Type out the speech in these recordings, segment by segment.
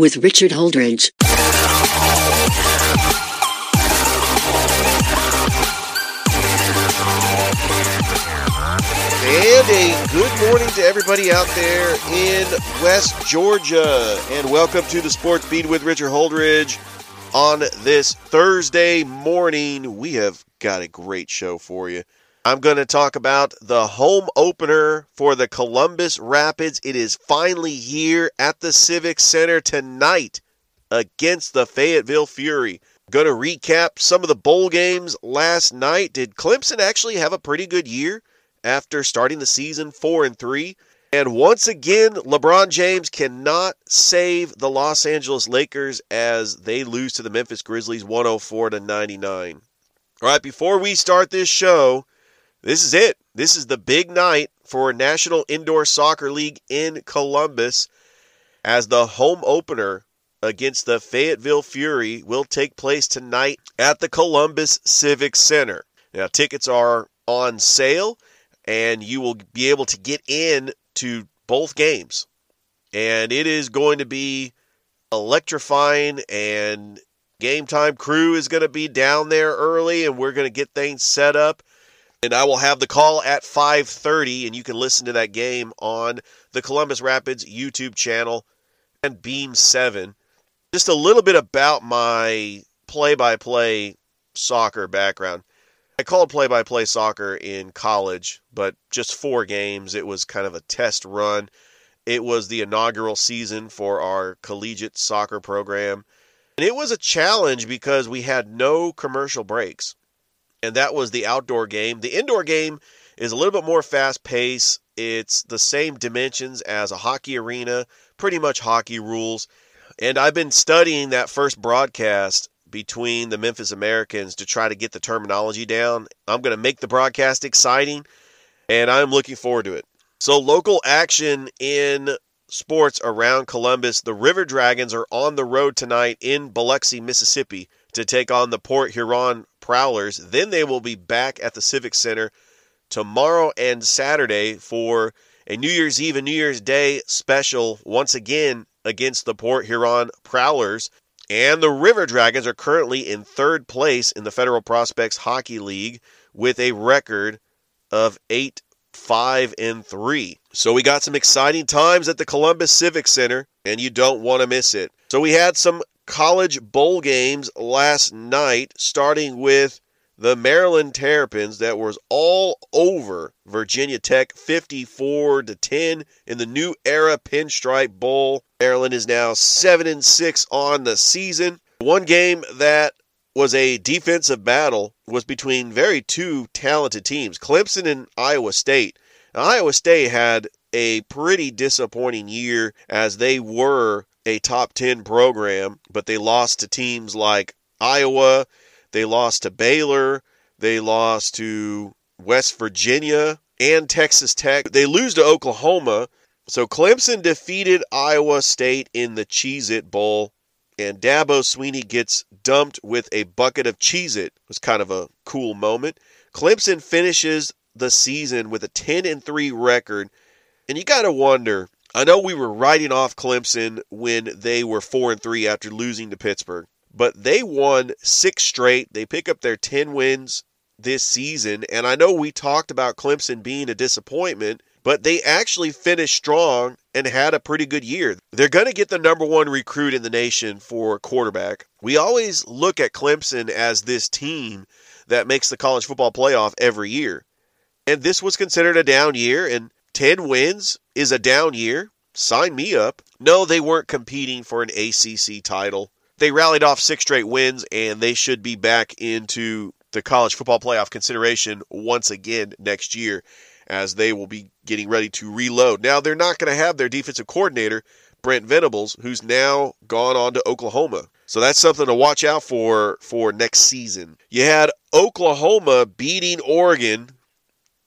with Richard Holdridge. And a good morning to everybody out there in West Georgia. And welcome to the Sports Beat with Richard Holdridge. On this Thursday morning, we have got a great show for you. I'm going to talk about the home opener for the Columbus Rapids. It is finally here at the Civic Center tonight against the Fayetteville Fury. Going to recap some of the bowl games last night. Did Clemson actually have a pretty good year? after starting the season 4 and 3. And once again, LeBron James cannot save the Los Angeles Lakers as they lose to the Memphis Grizzlies 104 to 99. All right, before we start this show, this is it. This is the big night for National Indoor Soccer League in Columbus as the home opener against the Fayetteville Fury will take place tonight at the Columbus Civic Center. Now, tickets are on sale and you will be able to get in to both games. And it is going to be electrifying and game time crew is going to be down there early and we're going to get things set up. And I will have the call at 5:30 and you can listen to that game on the Columbus Rapids YouTube channel and Beam 7. Just a little bit about my play-by-play soccer background. I called play by play soccer in college, but just four games. It was kind of a test run. It was the inaugural season for our collegiate soccer program. And it was a challenge because we had no commercial breaks. And that was the outdoor game. The indoor game is a little bit more fast paced. It's the same dimensions as a hockey arena, pretty much hockey rules. And I've been studying that first broadcast between the Memphis Americans to try to get the terminology down. I'm going to make the broadcast exciting, and I'm looking forward to it. So, local action in sports around Columbus. The River Dragons are on the road tonight in Biloxi, Mississippi to take on the Port Huron Prowlers. Then they will be back at the Civic Center tomorrow and Saturday for a New Year's Eve and New Year's Day special once again against the Port Huron Prowlers. And the River Dragons are currently in third place in the Federal Prospects Hockey League with a record of 8 5 and 3. So we got some exciting times at the Columbus Civic Center and you don't want to miss it. So we had some college bowl games last night starting with the Maryland Terrapins that was all over Virginia Tech 54 to 10 in the new era Pinstripe Bowl. Maryland is now 7 and 6 on the season. One game that was a defensive battle was between very two talented teams, Clemson and Iowa State. Now, Iowa State had a pretty disappointing year as they were a top 10 program, but they lost to teams like Iowa they lost to Baylor. They lost to West Virginia and Texas Tech. They lose to Oklahoma. So Clemson defeated Iowa State in the Cheez It Bowl. And Dabo Swinney gets dumped with a bucket of Cheez It. It was kind of a cool moment. Clemson finishes the season with a 10 and 3 record. And you got to wonder, I know we were writing off Clemson when they were 4 and 3 after losing to Pittsburgh but they won six straight. They pick up their 10 wins this season. And I know we talked about Clemson being a disappointment, but they actually finished strong and had a pretty good year. They're going to get the number one recruit in the nation for quarterback. We always look at Clemson as this team that makes the college football playoff every year. And this was considered a down year, and 10 wins is a down year. Sign me up. No, they weren't competing for an ACC title they rallied off six straight wins, and they should be back into the college football playoff consideration once again next year as they will be getting ready to reload. Now, they're not going to have their defensive coordinator, Brent Venables, who's now gone on to Oklahoma. So that's something to watch out for for next season. You had Oklahoma beating Oregon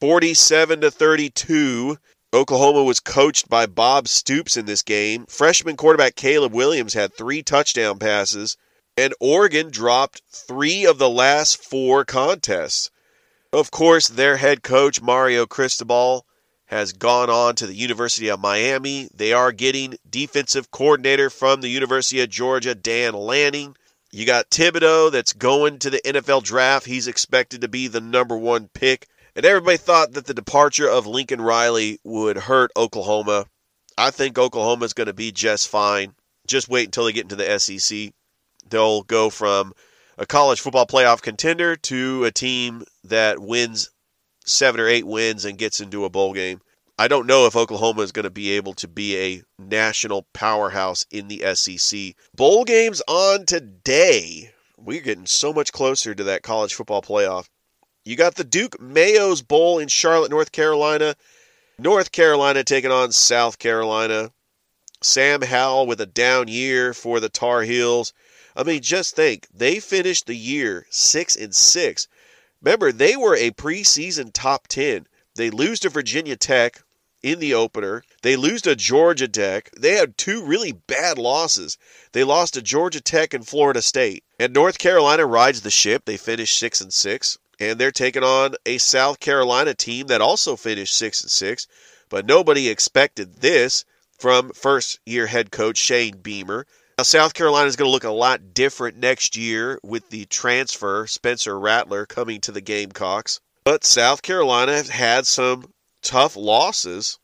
47 to 32. Oklahoma was coached by Bob Stoops in this game. Freshman quarterback Caleb Williams had three touchdown passes, and Oregon dropped three of the last four contests. Of course, their head coach, Mario Cristobal, has gone on to the University of Miami. They are getting defensive coordinator from the University of Georgia, Dan Lanning. You got Thibodeaux that's going to the NFL draft. He's expected to be the number one pick. And everybody thought that the departure of Lincoln Riley would hurt Oklahoma. I think Oklahoma is going to be just fine. Just wait until they get into the SEC. They'll go from a college football playoff contender to a team that wins seven or eight wins and gets into a bowl game. I don't know if Oklahoma is going to be able to be a national powerhouse in the SEC. Bowl games on today. We're getting so much closer to that college football playoff. You got the Duke Mayo's Bowl in Charlotte, North Carolina. North Carolina taking on South Carolina. Sam Howell with a down year for the Tar Heels. I mean, just think they finished the year six and six. Remember, they were a preseason top ten. They lose to Virginia Tech in the opener. They lose to Georgia Tech. They had two really bad losses. They lost to Georgia Tech and Florida State. And North Carolina rides the ship. They finished six and six. And they're taking on a South Carolina team that also finished six and six. But nobody expected this from first year head coach Shane Beamer. Now, South Carolina is going to look a lot different next year with the transfer, Spencer Rattler, coming to the Gamecocks. But South Carolina has had some tough losses,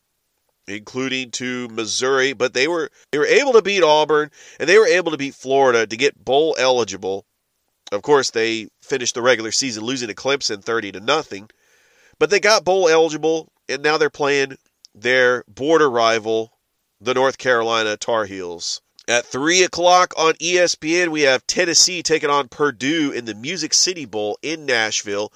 including to Missouri, but they were they were able to beat Auburn and they were able to beat Florida to get bowl eligible. Of course, they finished the regular season losing to Clemson 30 to nothing, but they got bowl eligible and now they're playing their border rival, the North Carolina Tar Heels. At 3 o'clock on ESPN, we have Tennessee taking on Purdue in the Music City Bowl in Nashville.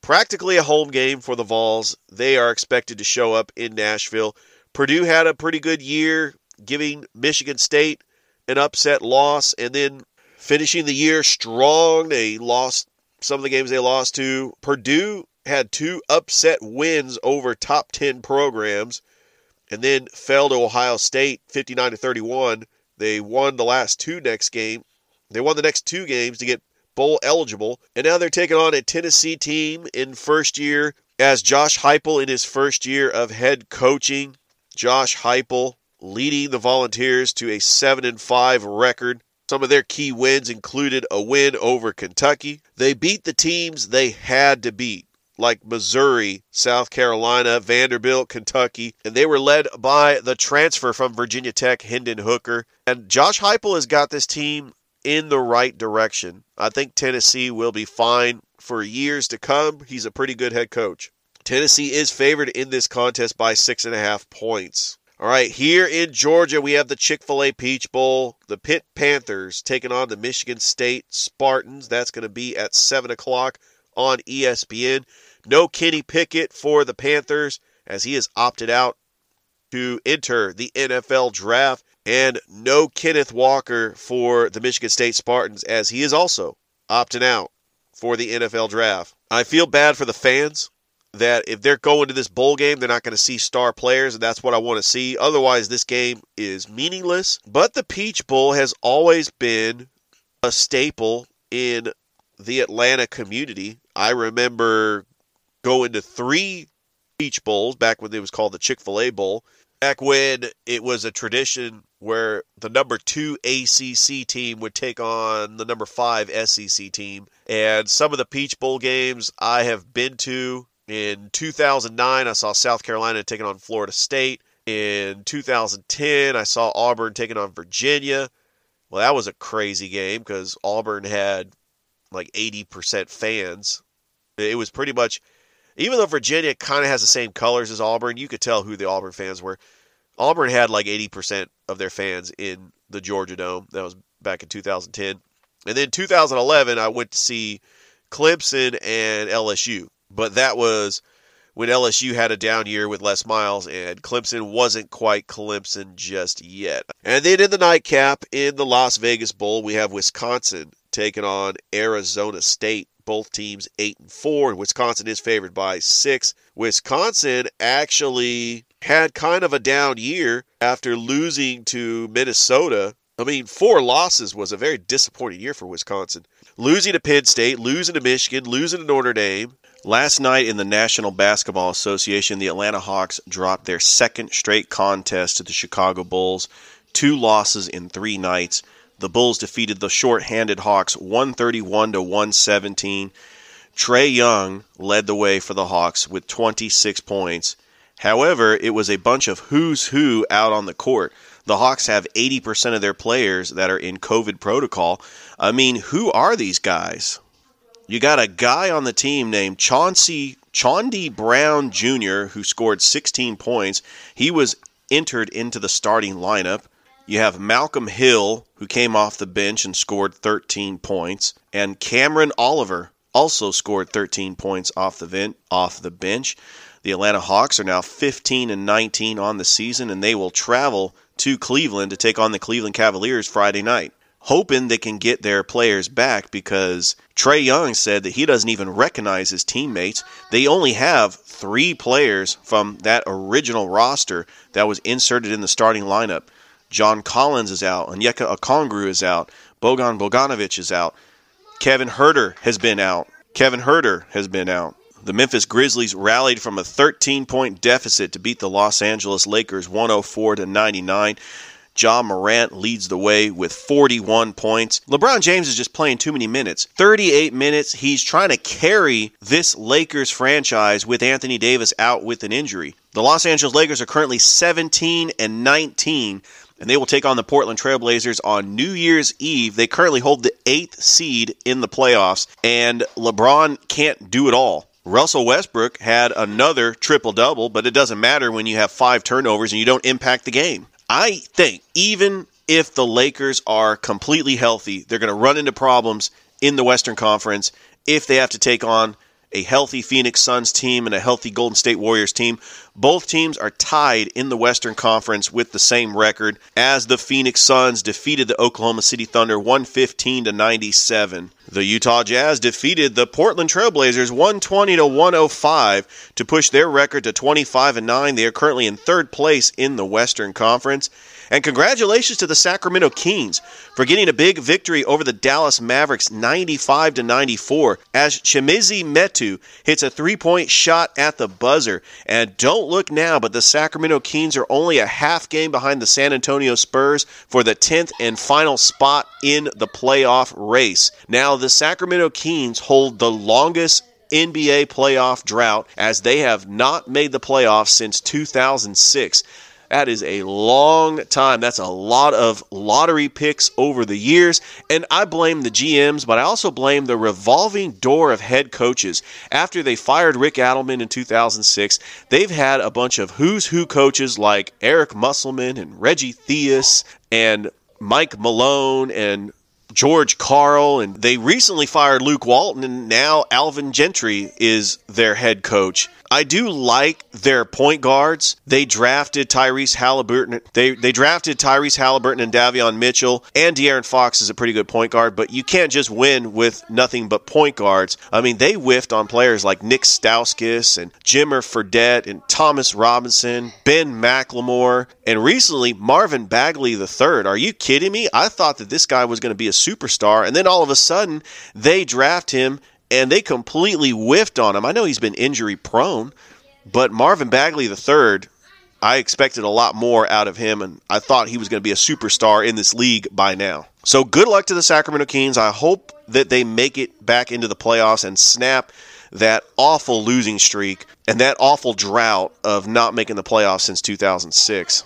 Practically a home game for the Vols. They are expected to show up in Nashville. Purdue had a pretty good year, giving Michigan State an upset loss and then finishing the year strong. They lost some of the games they lost to. Purdue had two upset wins over top 10 programs and then fell to Ohio State 59 to 31. They won the last two next game. They won the next two games to get bowl eligible, and now they're taking on a Tennessee team in first year as Josh Heupel in his first year of head coaching. Josh Heupel leading the Volunteers to a 7 and 5 record. Some of their key wins included a win over Kentucky. They beat the teams they had to beat like Missouri, South Carolina, Vanderbilt, Kentucky, and they were led by the transfer from Virginia Tech, Hendon Hooker. And Josh Heupel has got this team in the right direction. I think Tennessee will be fine for years to come. He's a pretty good head coach. Tennessee is favored in this contest by six and a half points. All right, here in Georgia, we have the Chick fil A Peach Bowl. The Pitt Panthers taking on the Michigan State Spartans. That's going to be at 7 o'clock on ESPN. No Kenny Pickett for the Panthers as he has opted out to enter the NFL draft. And no Kenneth Walker for the Michigan State Spartans as he is also opting out for the NFL draft. I feel bad for the fans that if they're going to this bowl game, they're not going to see star players, and that's what I want to see. Otherwise, this game is meaningless. But the Peach Bowl has always been a staple in the Atlanta community. I remember going to three Peach Bowls back when it was called the Chick fil A Bowl, back when it was a tradition where the number two ACC team would take on the number five SEC team. And some of the Peach Bowl games I have been to. In 2009, I saw South Carolina taking on Florida State. In 2010, I saw Auburn taking on Virginia. Well, that was a crazy game because Auburn had like 80% fans. It was pretty much, even though Virginia kind of has the same colors as Auburn, you could tell who the Auburn fans were. Auburn had like 80% of their fans in the Georgia Dome. That was back in 2010. And then 2011, I went to see Clemson and LSU. But that was when LSU had a down year with Les Miles, and Clemson wasn't quite Clemson just yet. And then in the nightcap in the Las Vegas Bowl, we have Wisconsin taking on Arizona State. Both teams eight and four, and Wisconsin is favored by six. Wisconsin actually had kind of a down year after losing to Minnesota. I mean, four losses was a very disappointing year for Wisconsin. Losing to Penn State, losing to Michigan, losing to Notre Dame, Last night in the National Basketball Association, the Atlanta Hawks dropped their second straight contest to the Chicago Bulls. Two losses in three nights. The Bulls defeated the short-handed Hawks 131 to 117. Trae Young led the way for the Hawks with 26 points. However, it was a bunch of who's who out on the court. The Hawks have 80% of their players that are in COVID protocol. I mean, who are these guys? You got a guy on the team named Chauncey Chaundee Brown Jr. who scored 16 points. He was entered into the starting lineup. You have Malcolm Hill who came off the bench and scored 13 points, and Cameron Oliver also scored 13 points off the vent, off the bench. The Atlanta Hawks are now 15 and 19 on the season, and they will travel to Cleveland to take on the Cleveland Cavaliers Friday night hoping they can get their players back because Trae Young said that he doesn't even recognize his teammates. They only have three players from that original roster that was inserted in the starting lineup. John Collins is out, Onyeka Okongwu is out, Bogan Bogdanovic is out, Kevin Huerter has been out. Kevin Huerter has been out. The Memphis Grizzlies rallied from a 13 point deficit to beat the Los Angeles Lakers 104 to 99. Ja Morant leads the way with 41 points. LeBron James is just playing too many minutes. 38 minutes. He's trying to carry this Lakers franchise with Anthony Davis out with an injury. The Los Angeles Lakers are currently 17 and 19 and they will take on the Portland Trailblazers on New Year's Eve. They currently hold the eighth seed in the playoffs, and LeBron can't do it all. Russell Westbrook had another triple double, but it doesn't matter when you have five turnovers and you don't impact the game. I think even if the Lakers are completely healthy, they're going to run into problems in the Western Conference if they have to take on a healthy Phoenix Suns team and a healthy Golden State Warriors team. Both teams are tied in the Western Conference with the same record as the Phoenix Suns defeated the Oklahoma City Thunder 115 to 97. The Utah Jazz defeated the Portland Trailblazers 120 to 105 to push their record to 25 and 9. They are currently in third place in the Western Conference. And congratulations to the Sacramento Kings for getting a big victory over the Dallas Mavericks 95 to 94 as Chimezie Metu hits a three-point shot at the buzzer. And don't look now, but the Sacramento Kings are only a half game behind the San Antonio Spurs for the 10th and final spot in the playoff race. Now, the Sacramento Kings hold the longest NBA playoff drought as they have not made the playoffs since 2006. That is a long time. That's a lot of lottery picks over the years. And I blame the GMs, but I also blame the revolving door of head coaches. After they fired Rick Adelman in 2006, they've had a bunch of who's who coaches like Eric Musselman and Reggie Theus and Mike Malone and George Karl, and they recently fired Luke Walton, and now Alvin Gentry is their head coach. I do like their point guards. They drafted Tyrese Halliburton. They they drafted Tyrese Halliburton and Davion Mitchell, and De'Aaron Fox is a pretty good point guard. But you can't just win with nothing but point guards. I mean, they whiffed on players like Nick Stauskas and Jimmer Fredette and Thomas Robinson, Ben McLemore, and recently Marvin Bagley III. Are you kidding me? I thought that this guy was going to be a superstar, and then all of a sudden they draft him and they completely whiffed on him. I know he's been injury prone, but Marvin Bagley III, I expected a lot more out of him, and I thought he was going to be a superstar in this league by now. So good luck to the Sacramento Kings. I hope that they make it back into the playoffs and snap that awful losing streak and that awful drought of not making the playoffs since 2006.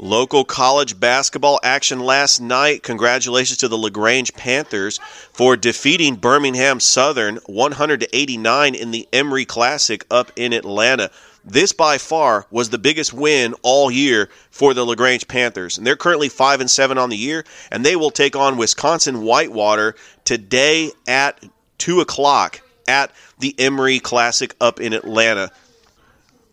Local college basketball action last night. Congratulations to the LaGrange Panthers for defeating Birmingham Southern 100 to 89 in the Emory Classic up in Atlanta. This by far was the biggest win all year for the LaGrange Panthers. And they're currently 5 and 7 on the year and they will take on Wisconsin Whitewater today at 2 o'clock at the Emory Classic up in Atlanta.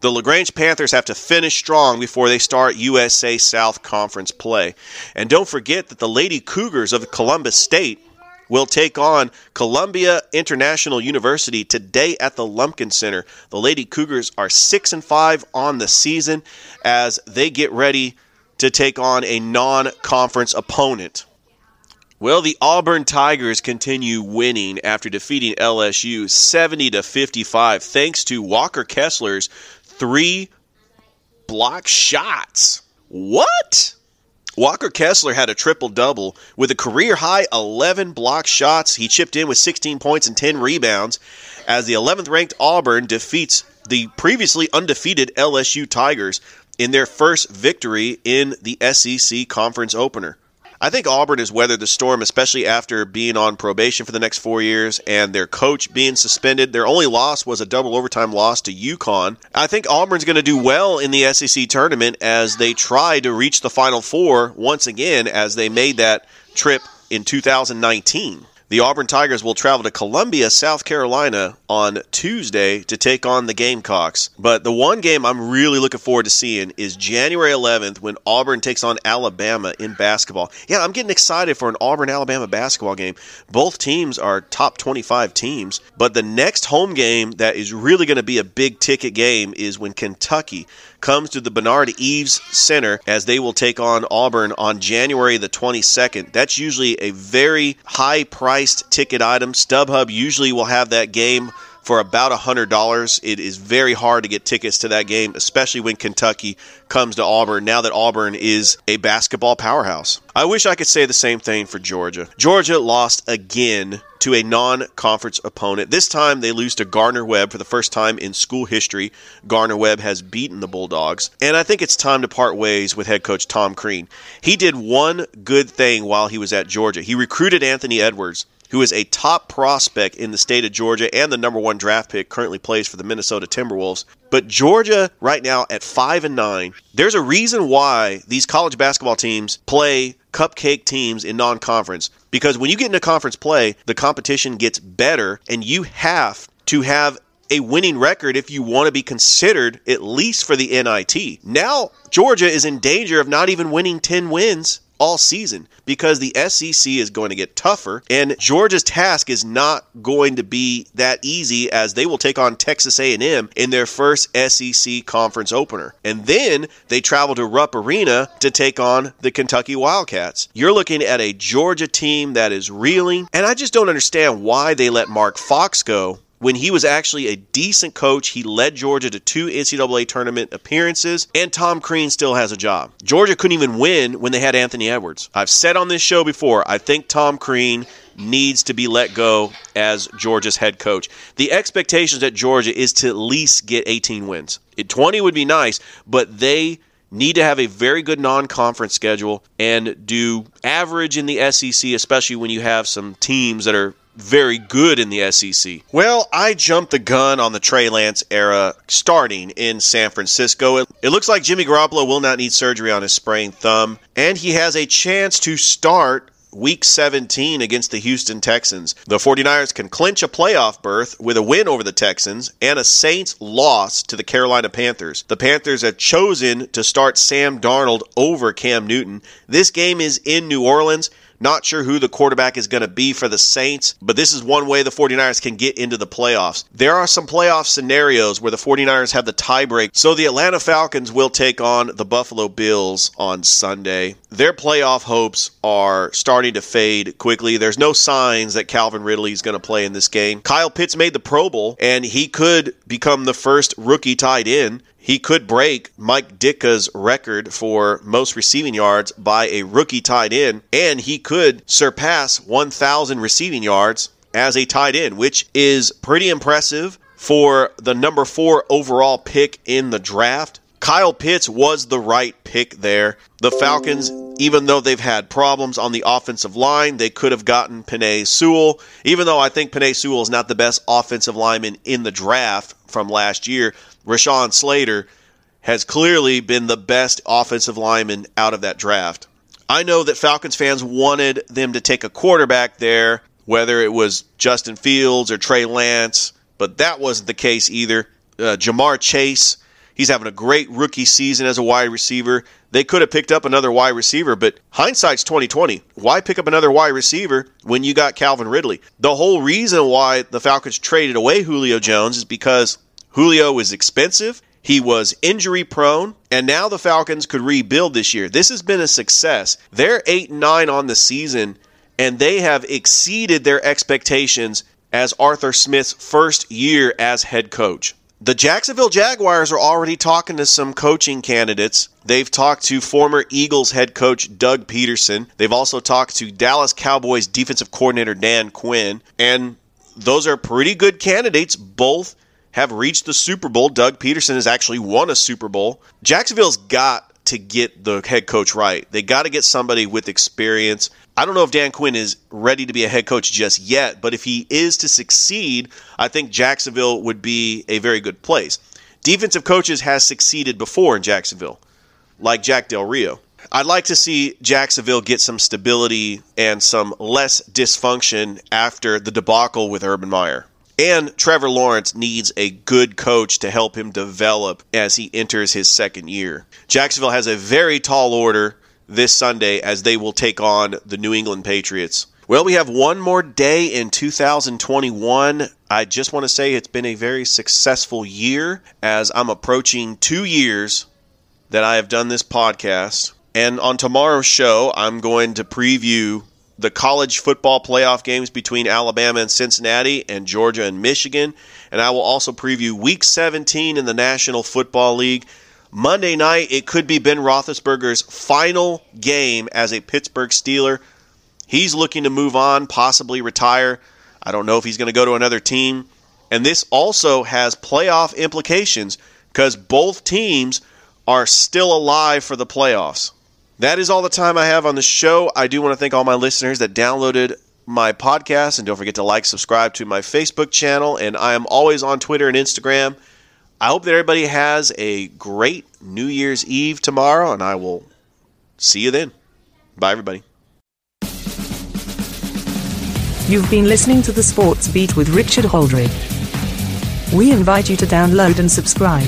The LaGrange Panthers have to finish strong before they start USA South Conference play. And don't forget that the Lady Cougars of Columbus State will take on Columbia International University today at the Lumpkin Center. The Lady Cougars are 6 and 5 on the season as they get ready to take on a non-conference opponent. Well, the Auburn Tigers continue winning after defeating LSU 70 to 55 thanks to Walker Kessler's 3 block shots. What? Walker Kessler had a triple double with a career high 11 block shots. He chipped in with 16 points and 10 rebounds as the 11th ranked Auburn defeats the previously undefeated LSU Tigers in their first victory in the SEC conference opener. I think Auburn has weathered the storm, especially after being on probation for the next four years and their coach being suspended. Their only loss was a double overtime loss to UConn. I think Auburn's going to do well in the SEC tournament as they try to reach the Final Four once again as they made that trip in 2019. The Auburn Tigers will travel to Columbia, South Carolina on Tuesday to take on the Gamecocks. But the one game I'm really looking forward to seeing is January 11th when Auburn takes on Alabama in basketball. Yeah, I'm getting excited for an Auburn Alabama basketball game. Both teams are top 25 teams, but the next home game that is really going to be a big ticket game is when Kentucky comes to the Bernard Eves Center as they will take on Auburn on January the 22nd. That's usually a very high priced ticket item. StubHub usually will have that game for about $100. It is very hard to get tickets to that game, especially when Kentucky comes to Auburn now that Auburn is a basketball powerhouse. I wish I could say the same thing for Georgia. Georgia lost again to a non conference opponent. This time they lose to Gardner-Webb for the first time in school history. Gardner-Webb has beaten the Bulldogs. And I think it's time to part ways with head coach Tom Crean. He did one good thing while he was at Georgia. He recruited Anthony Edwards who is a top prospect in the state of Georgia and the number one draft pick, currently plays for the Minnesota Timberwolves. But Georgia, right now at five and nine, there's a reason why these college basketball teams play cupcake teams in non-conference because when you get into conference play, the competition gets better, and you have to have a winning record if you want to be considered at least for the NIT. Now, Georgia is in danger of not even winning 10 wins all season because the SEC is going to get tougher and Georgia's task is not going to be that easy as they will take on Texas A&M in their first SEC conference opener. And then they travel to Rupp Arena to take on the Kentucky Wildcats. You're looking at a Georgia team that is reeling and I just don't understand why they let Mark Fox go when he was actually a decent coach. He led Georgia to two NCAA tournament appearances, and Tom Crean still has a job. Georgia couldn't even win when they had Anthony Edwards. I've said on this show before, I think Tom Crean needs to be let go as Georgia's head coach. The expectations at Georgia is to at least get 18 wins. 20 would be nice, but they need to have a very good non-conference schedule and do average in the SEC, especially when you have some teams that are very good in the SEC. Well, I jumped the gun on the Trey Lance era starting in San Francisco. It, looks like Jimmy Garoppolo will not need surgery on his sprained thumb, and he has a chance to start Week 17 against the Houston Texans. The 49ers can clinch a playoff berth with a win over the Texans and a Saints loss to the Carolina Panthers. The Panthers have chosen to start Sam Darnold over Cam Newton. This game is in New Orleans. Not sure who the quarterback is going to be for the Saints, but this is one way the 49ers can get into the playoffs. There are some playoff scenarios where the 49ers have the tiebreak, so the Atlanta Falcons will take on the Buffalo Bills on Sunday. Their playoff hopes are starting to fade quickly. There's no signs that Calvin Ridley is going to play in this game. Kyle Pitts made the Pro Bowl, and he could become the first rookie tied end he could break Mike Ditka's record for most receiving yards by a rookie tight end, and he could surpass 1,000 receiving yards as a tight end, which is pretty impressive for the number four overall pick in the draft. Kyle Pitts was the right pick there. The Falcons, even though they've had problems on the offensive line, they could have gotten Penei Sewell. Even though I think Penei Sewell is not the best offensive lineman in the draft from last year, Rashawn Slater has clearly been the best offensive lineman out of that draft. I know that Falcons fans wanted them to take a quarterback there, whether it was Justin Fields or Trey Lance. but that wasn't the case either. Uh, Ja'Marr Chase, he's having a great rookie season as a wide receiver. They could have picked up another wide receiver, but hindsight's 2020. Why pick up another wide receiver when you got Calvin Ridley? The whole reason why the Falcons traded away Julio Jones is because Julio was expensive. He was injury prone, and now the Falcons could rebuild this year. This has been a success. They're 8 9 on the season, and they have exceeded their expectations as Arthur Smith's first year as head coach. The Jacksonville Jaguars are already talking to some coaching candidates. They've talked to former Eagles head coach Doug Pederson. They've also talked to Dallas Cowboys defensive coordinator Dan Quinn. And those are pretty good candidates. Both have reached the Super Bowl. Doug Pederson has actually won a Super Bowl. Jacksonville's got to get the head coach right. They got to get somebody with experience. I don't know if Dan Quinn is ready to be a head coach just yet, but if he is to succeed, I think Jacksonville would be a very good place. Defensive coaches has succeeded before in Jacksonville, like Jack Del Rio. I'd like to see Jacksonville get some stability and some less dysfunction after the debacle with Urban Meyer. And Trevor Lawrence needs a good coach to help him develop as he enters his second year. Jacksonville has a very tall order this Sunday as they will take on the New England Patriots. Well, we have one more day in 2021. I just want to say it's been a very successful year as I'm approaching two years that I have done this podcast. And on tomorrow's show, I'm going to preview the college football playoff games between Alabama and Cincinnati and Georgia and Michigan. And I will also preview week 17 in the National Football League. Monday night, it could be Ben Roethlisberger's final game as a Pittsburgh Steeler. He's looking to move on, possibly retire. I don't know if he's going to go to another team. And this also has playoff implications because both teams are still alive for the playoffs. That is all the time I have on the show. I do want to thank all my listeners that downloaded my podcast. And don't forget to like, subscribe to my Facebook channel. And I am always on Twitter and Instagram. I hope that everybody has a great New Year's Eve tomorrow. And I will see you then. Bye, everybody. You've been listening to the Sports Beat with Richard Holdridge. We invite you to download and subscribe.